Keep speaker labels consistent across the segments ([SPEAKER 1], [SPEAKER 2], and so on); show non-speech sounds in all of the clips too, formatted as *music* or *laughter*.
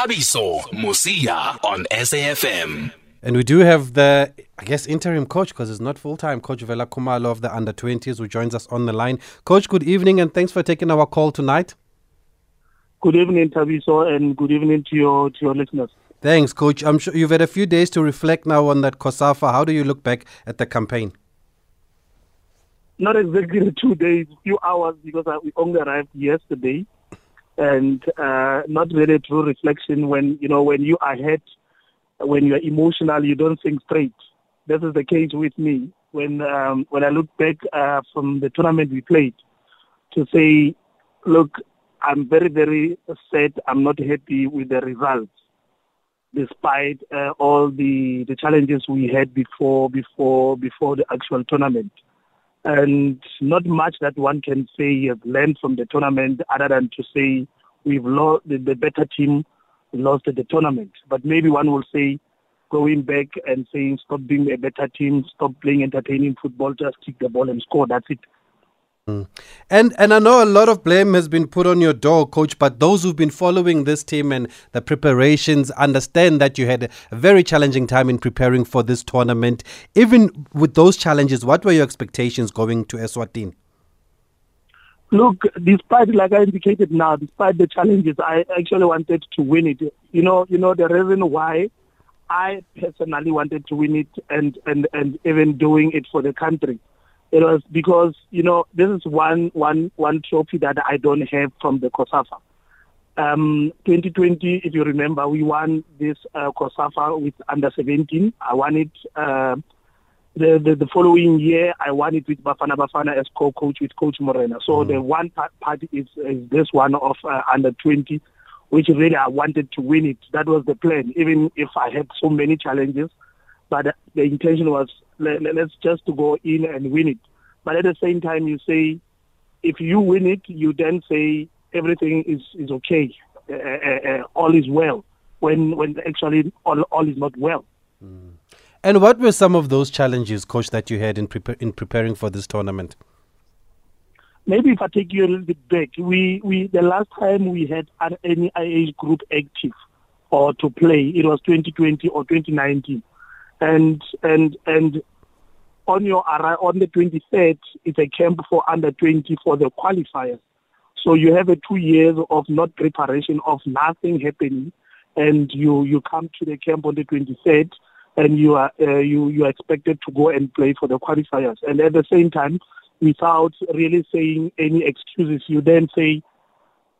[SPEAKER 1] Thabiso Mosia on SAFM.
[SPEAKER 2] And we do have the, I guess, interim coach because it's not full time, Coach Vela Khumalo of the under 20s, who joins us on the line. Coach, good evening and thanks for taking our call tonight.
[SPEAKER 3] Good evening, Thabiso, and good evening to your to your listeners.
[SPEAKER 2] Thanks, Coach. I'm sure you've had a few days to reflect now on that COSAFA. How do you look back at the campaign?
[SPEAKER 3] Not exactly two days, a few hours, because I, we only arrived yesterday, and uh, not really true reflection. When you know when you are hurt when you're emotional, you don't think straight. This is the case with me. When um, when I look back uh, from the tournament we played, to say, look, I'm very very sad. I'm not happy with the results, despite uh, all the the challenges we had before before before the actual tournament, and not much that one can say has learned from the tournament, other than to say we've lost the, the better team lost the tournament. But maybe one will say, going back and saying, stop being a better team, stop playing entertaining football, just kick the ball and score. That's it.
[SPEAKER 2] Mm. And and I know a lot of blame has been put on your door, coach. But those who've been following this team and the preparations understand that you had a very challenging time in preparing for this tournament. Even with those challenges, what were your expectations going to Eswatini?
[SPEAKER 3] Look, despite like I indicated now, despite the challenges, I actually wanted to win it. You know, you know the reason why I personally wanted to win it and and and even doing it for the country. It was because you know this is one one one trophy that I don't have from the COSAFA. Um, 2020, if you remember, we won this uh, COSAFA with under 17. I won it. Uh, the, the, the following year, I won it with Bafana Bafana as co-coach with Coach Morena. So mm. the one part, part is, is this one of uh, under 20, which really I wanted to win it. That was the plan, even if I had so many challenges. But the intention was let, let's just to go in and win it. But at the same time, you say if you win it, you then say everything is is okay, uh, uh, uh all is well. When when actually all all is not well.
[SPEAKER 2] Mm. And what were some of those challenges, coach, that you had in prepa- in preparing for this tournament?
[SPEAKER 3] Maybe if I take you a little bit back, we, we the last time we had any age group active or to play, it was 2020 or 2019, and and and on your on the 23rd, it's a camp for under 20 for the qualifiers. So you have a two years of not preparation of nothing happening, and you you come to the camp on the 23rd and you are uh, you you are expected to go and play for the qualifiers. And at the same time, without really saying any excuses, you then say,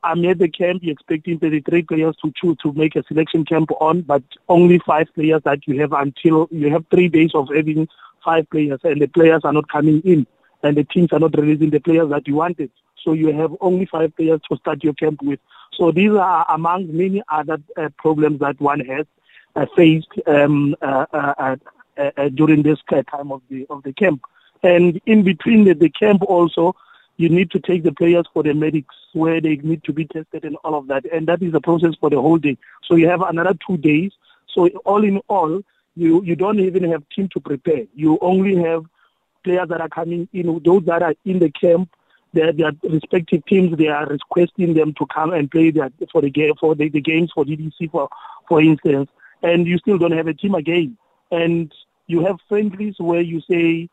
[SPEAKER 3] "I'm at the camp. You're expecting 33 players to choose to make a selection camp on, but only five players that you have until you have three days of having five players, and the players are not coming in, and the teams are not releasing the players that you wanted." So you have only five players to start your camp with. So these are among many other uh, problems that one has uh, faced um, uh, uh, during this time of the of the camp. And in between the, the camp also, you need to take the players for the medics where they need to be tested and all of that. And that is the process for the whole day. So you have another two days. So all in all, you, you don't even have team to prepare. You only have players that are coming in, those that are in the camp, their, their respective teams, they are requesting them to come and play their, for the game, for the, the games for DDC, for, for instance and you still don't have a team again. And you have friendlies where you say,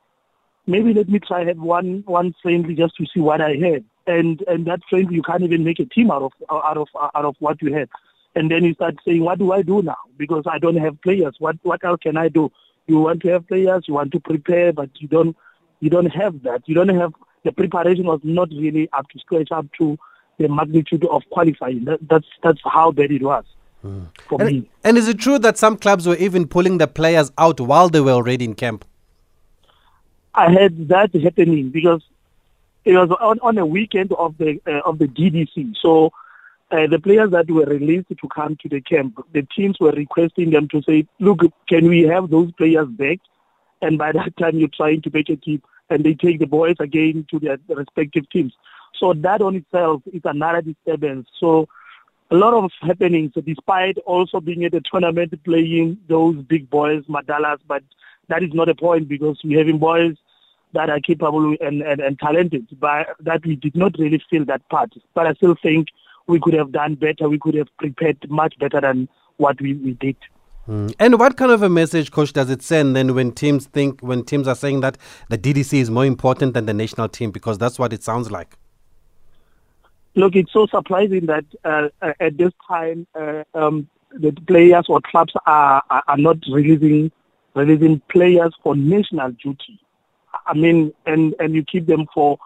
[SPEAKER 3] maybe let me try have one one friendly just to see what I have. And and that friendly you can't even make a team out of out of out of what you have. And then you start saying, what do I do now? Because I don't have players. What what else can I do? You want to have players, you want to prepare, but you don't you don't have that. You don't have the preparation was not really up to scratch, up to the magnitude of qualifying. That, that's that's how bad it was.
[SPEAKER 2] Mm. For and, me. and is it true that some clubs were even pulling the players out while they were already in camp?
[SPEAKER 3] I had that happening because it was on, on a weekend of the uh, of the DDC. So uh, the players that were released to come to the camp, the teams were requesting them to say, "Look, can we have those players back?" And by that time, you're trying to make a team, and they take the boys again to their respective teams. So that on itself is another disturbance. So a lot of happenings despite also being at the tournament playing those big boys, Madalas, but that is not a point because we're having boys that are capable and, and, and talented, but that we did not really feel that part. But I still think we could have done better. We could have prepared much better than what we, we did.
[SPEAKER 2] Mm. And what kind of a message, coach, does it send then when teams think when teams are saying that the DDC is more important than the national team because that's what it sounds like.
[SPEAKER 3] Look, it's so surprising that uh, uh at this time uh, um, the players or clubs are, are, are not releasing releasing players for national duty. I mean, and and you keep them for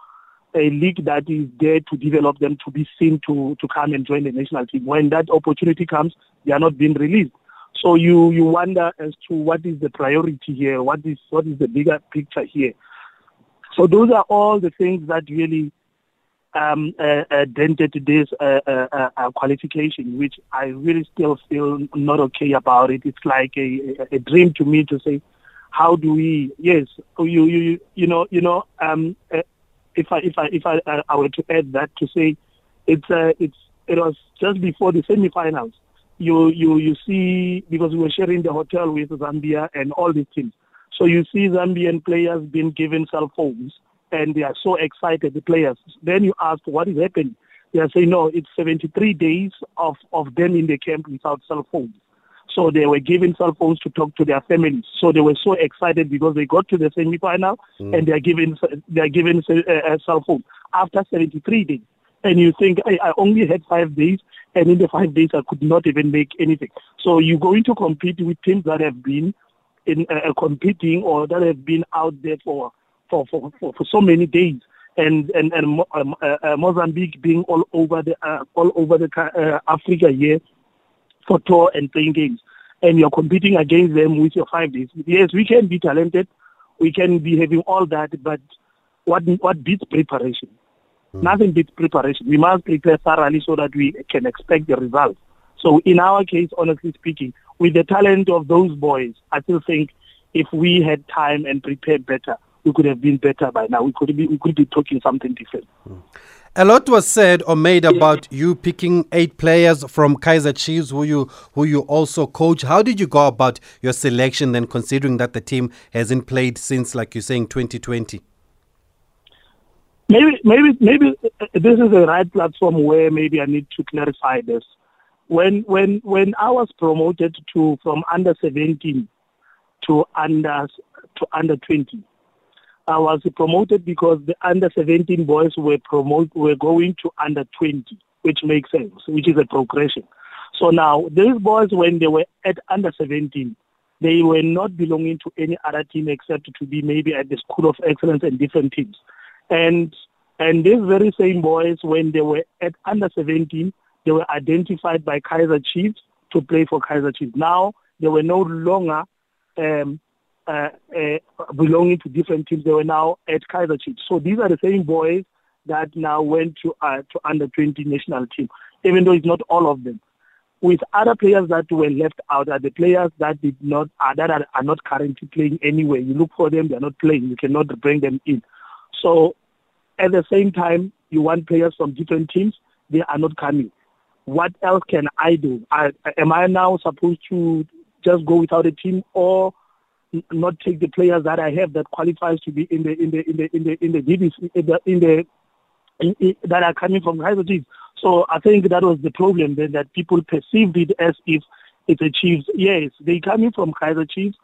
[SPEAKER 3] a league that is there to develop them to be seen to to come and join the national team. When that opportunity comes, they are not being released. So you you wonder as to what is the priority here, what is what is the bigger picture here. So those are all the things that really um, uh, uh, dented this uh, uh, uh, qualification, which I really still feel not okay about it. It's like a, a dream to me to say, how do we? Yes, you you you know you know um, uh, if I if I if I, I were to add that to say, it's uh, it's it was just before the semi-finals you you you see because we were sharing the hotel with Zambia and all these teams. So you see Zambian players being given cell phones and they are so excited, the players. Then you ask what is happening. They are saying no, it's 73 days of of them in the camp without cell phones. So they were given cell phones to talk to their families. So they were so excited because they got to the semi-final mm. and they are given they are given a, a cell phone after 73 days and you think I, I only had five days, and in the five days I could not even make anything. So you're going to compete with teams that have been in uh, uh, competing or that have been out there for for for, for, for so many days. And and and um, uh, uh, Mozambique being all over the uh, all over the uh, Africa here for tour and playing games, and you're competing against them with your five days. Yes, we can be talented, we can be having all that, but what what beats preparation? Mm. Nothing beats preparation. We must prepare thoroughly so that we can expect the results. So in our case, honestly speaking, with the talent of those boys, I still think if we had time and prepared better, we could have been better by now. We could be we could be talking something different. Mm.
[SPEAKER 2] A lot was said or made about you picking eight players from Kaizer Chiefs, who you who you also coach. How did you go about your selection, then, considering that the team hasn't played since, like you're saying, 2020?
[SPEAKER 3] Maybe, maybe, maybe uh, this is the right platform where maybe I need to clarify this. When, when, when I was promoted to from under 17 to under to under 20, I was promoted because the under 17 boys were promote were going to under 20, which makes sense, which is a progression. So now these boys, when they were at under 17, they were not belonging to any other team except to be maybe at the School of Excellence and different teams. And and these very same boys, when they were at under 17, they were identified by Kaizer Chiefs to play for Kaizer Chiefs. Now they were no longer um, uh, uh, belonging to different teams. They were now at Kaizer Chiefs. So these are the same boys that now went to uh, to under 20 national team, even though it's not all of them. With other players that were left out are the players that did not uh, that are, are not currently playing anywhere. You look for them, they are not playing. You cannot bring them in. So at the same time, you want players from different teams, they are not coming. What else can I do? I, am I now supposed to just go without a team or not take the players that I have that qualifies to be in the in the in the in the in the DDC in the, in the in, in, that are coming from Kaizer Chiefs. So I think that was the problem then that people perceived it as if it's a Chiefs. Yes, they coming from Kaizer Chiefs,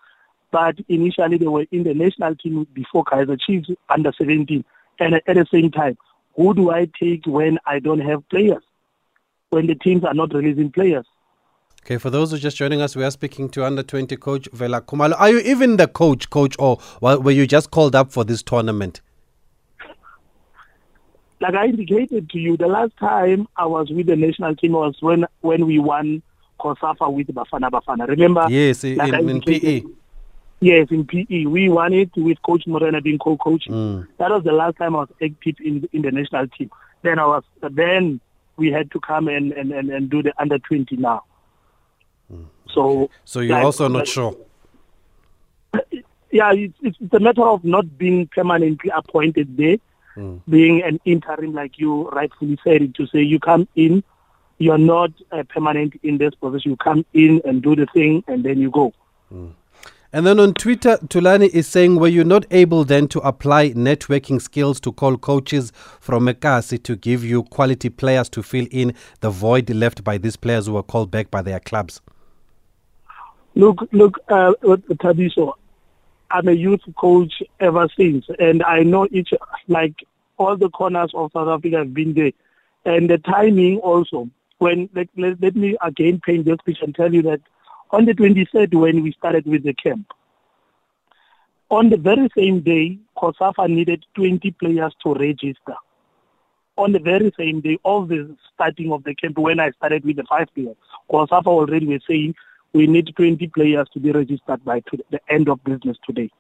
[SPEAKER 3] but initially they were in the national team before Kaizer Chiefs under 17. And at the same time, who do I take when I don't have players? When the teams are not releasing players?
[SPEAKER 2] Okay, for those who are just joining us, we are speaking to under 20 coach Vela Khumalo. Are you even the coach, coach, or were you just called up for this tournament?
[SPEAKER 3] Like I indicated to you, the last time I was with the national team was when when we won COSAFA with Bafana Bafana. Remember?
[SPEAKER 2] Yes, like in, in PE.
[SPEAKER 3] Yes, in PE. We won it with Coach Morena being co-coaching. Mm. That was the last time I was active in in the national team. Then I was then we had to come and, and, and, and do the under 20 now. Mm. So
[SPEAKER 2] So you're like, also not like, sure. *laughs*
[SPEAKER 3] Yeah, it's, it's a matter of not being permanently appointed there, mm. being an interim, like you rightfully said, to say you come in, you're not uh, permanent in this position. You come in and do the thing, and then you go.
[SPEAKER 2] Mm. And then on Twitter, Tulani is saying, were you not able then to apply networking skills to call coaches from Ekasi to give you quality players to fill in the void left by these players who were called back by their clubs?
[SPEAKER 3] Look, look, uh, Thabiso, I'm a youth coach ever since, and I know each, like all the corners of South Africa have been there. And the timing also, when, let, let, let me again paint this picture and tell you that on the 23rd when we started with the camp. On the very same day, COSAFA needed 20 players to register. On the very same day of the starting of the camp, when I started with the five players, COSAFA already was saying we need 20 players to be registered by the end of business today.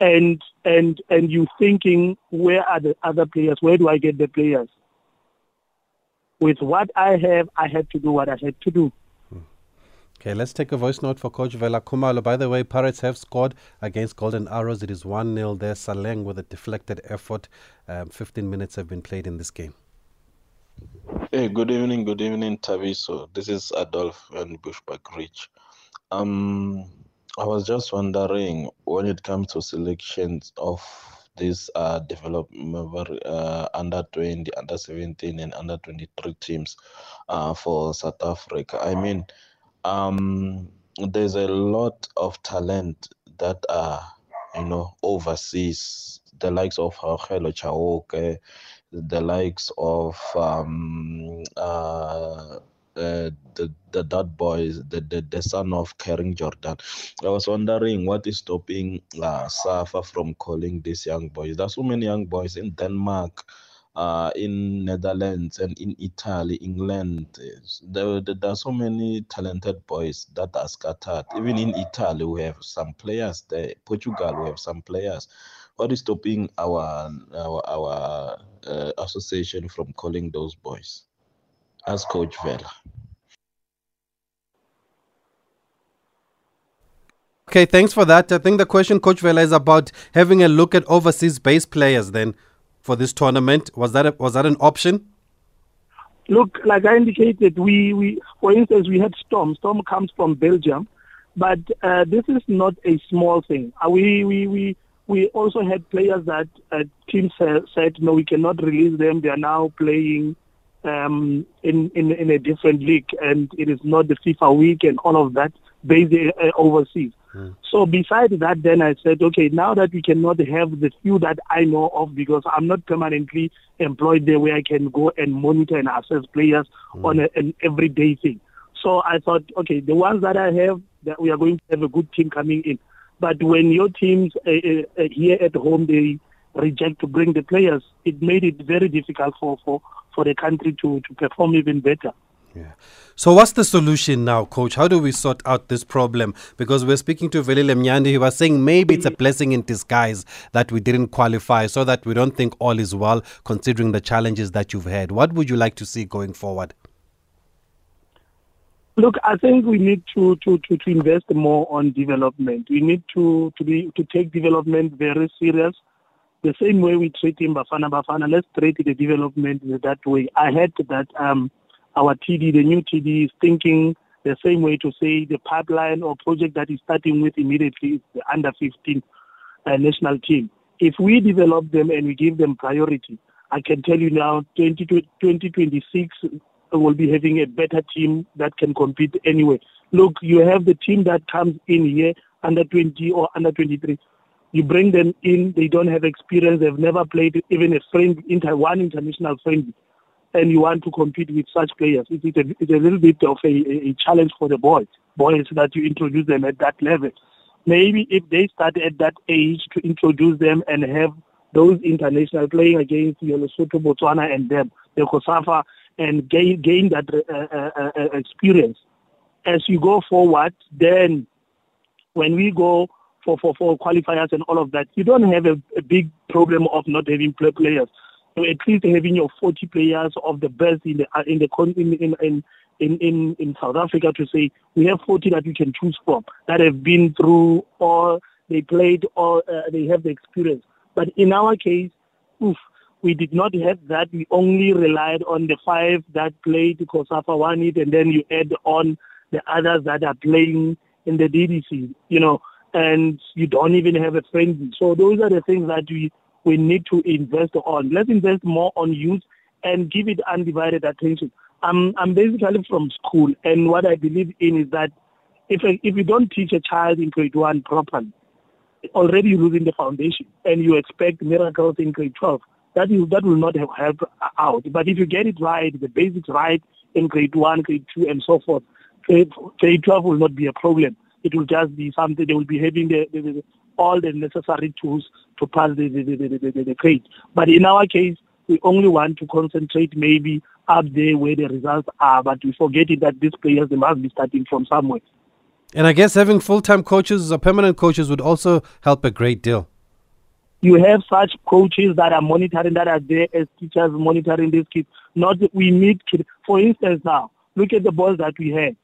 [SPEAKER 3] And and and you thinking, where are the other players? Where do I get the players? With what I have, I had to do what I had to do.
[SPEAKER 2] Okay, let's take a voice note for Coach Vela Khumalo. By the way, Pirates have scored against Golden Arrows. It is 1 0 there. Saleng with a deflected effort. Um, 15 minutes have been played in this game.
[SPEAKER 4] Hey, good evening, good evening, Thabiso. This is Adolf and Bushbuckridge. Um, I was just wondering when it comes to selections of these uh, development uh, under 20, under 17, and under 23 teams uh, for South Africa. I mean, um, there's a lot of talent that are, you know, overseas. The likes of Hello Chauke, the likes of um, uh, uh, the the dot boys, the, the the son of Kering Jordan. I was wondering what is stopping uh, Safa from calling these young boys. There's so many young boys in Denmark, uh, in Netherlands and in Italy, England. There, there are so many talented boys that are scattered. Even in Italy, we have some players there. Portugal, we have some players. What is stopping our our, our uh, association from calling those boys? As Coach Vela.
[SPEAKER 2] Okay, thanks for that. I think the question, Coach Vela, is about having a look at overseas based players then for this tournament. Was that a, was that an option?
[SPEAKER 3] Look, like I indicated, we, we for instance we had Storm. Storm comes from Belgium, but uh, this is not a small thing. Uh, we we we we also had players that uh, teams said no, we cannot release them. They are now playing um, in, in in a different league, and it is not the FIFA week and all of that based uh, overseas. Mm. So besides that, then I said, okay, now that we cannot have the few that I know of because I'm not permanently employed there where I can go and monitor and assess players mm. on a, an everyday thing. So I thought, okay, the ones that I have, that we are going to have a good team coming in. But when your teams uh, uh, uh here at home, they reject to bring the players, it made it very difficult for, for, for the country to, to perform even better.
[SPEAKER 2] Yeah. So what's the solution now, coach? How do we sort out this problem? Because we're speaking to Velile Mnyandi, he was saying maybe it's a blessing in disguise that we didn't qualify so that we don't think all is well considering the challenges that you've had. What would you like to see going forward?
[SPEAKER 3] Look, I think we need to, to, to, to invest more on development. We need to, to be to take development very serious. The same way we treat him Bafana Bafana, let's treat the development that way. I heard that um, our TD, the new TD, is thinking the same way to say the pipeline or project that is starting with immediately is the under 15 uh, national team. If we develop them and we give them priority, I can tell you now 20, 2026 will be having a better team that can compete anyway. Look, you have the team that comes in here under 20 or under 23. You bring them in, they don't have experience, they've never played even a friend, inter, one international friendly and you want to compete with such players, it is a, it's a little bit of a, a challenge for the boys, boys that you introduce them at that level. Maybe if they start at that age to introduce them and have those international playing against you know, Lesotho, Botswana, and them, the COSAFA, and gain gain that uh, uh, uh, experience. As you go forward, then when we go for, for, for qualifiers and all of that, you don't have a, a big problem of not having play players at least having your 40 players of the best in the in the in in in in, in South Africa to say we have 40 that we can choose from that have been through or they played or uh, they have the experience. But in our case, oof, we did not have that. We only relied on the five that played COSAFA won it, and then you add on the others that are playing in the DDC. You know, and you don't even have a friendly. So those are the things that we, we need to invest on. Let's invest more on youth and give it undivided attention. I'm, I'm basically from school, and what I believe in is that if, if you don't teach a child in grade one properly, already you're losing the foundation, and you expect miracles in grade 12. That, is, that will not help out. But if you get it right, the basics right in grade one, grade two, and so forth, grade, grade 12 will not be a problem. It will just be something they will be having the, the, the, all the necessary tools to pass the, the, the, the, the, the grade. But in our case, we only want to concentrate maybe up there where the results are, but we forget it that these players they must be starting from somewhere.
[SPEAKER 2] And I guess having full time coaches or permanent coaches would also help a great deal.
[SPEAKER 3] You have such coaches that are monitoring, that are there as teachers monitoring these kids. Not we need kids. for instance, now look at the boys that we had.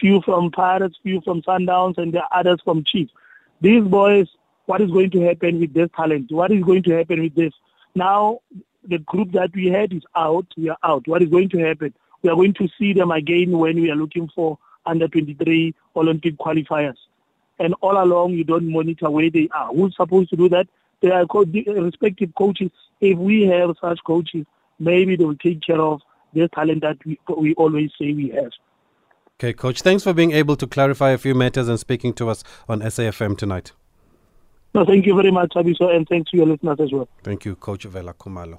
[SPEAKER 3] Few from Pirates, few from Sundowns, and the others from Chiefs. These boys, what is going to happen with this talent? What is going to happen with this? Now, the group that we had is out. We are out. What is going to happen? We are going to see them again when we are looking for under 23 Olympic qualifiers. And all along, you don't monitor where they are. Who's supposed to do that? They are co- respective coaches. If we have such coaches, maybe they will take care of the talent that we, we always say we have.
[SPEAKER 2] Okay, Coach, thanks for being able to clarify a few matters and speaking to us on SAFM tonight.
[SPEAKER 3] No, thank you very much, Abiso, and thanks to your listeners as well.
[SPEAKER 2] Thank you, Coach Vela Khumalo.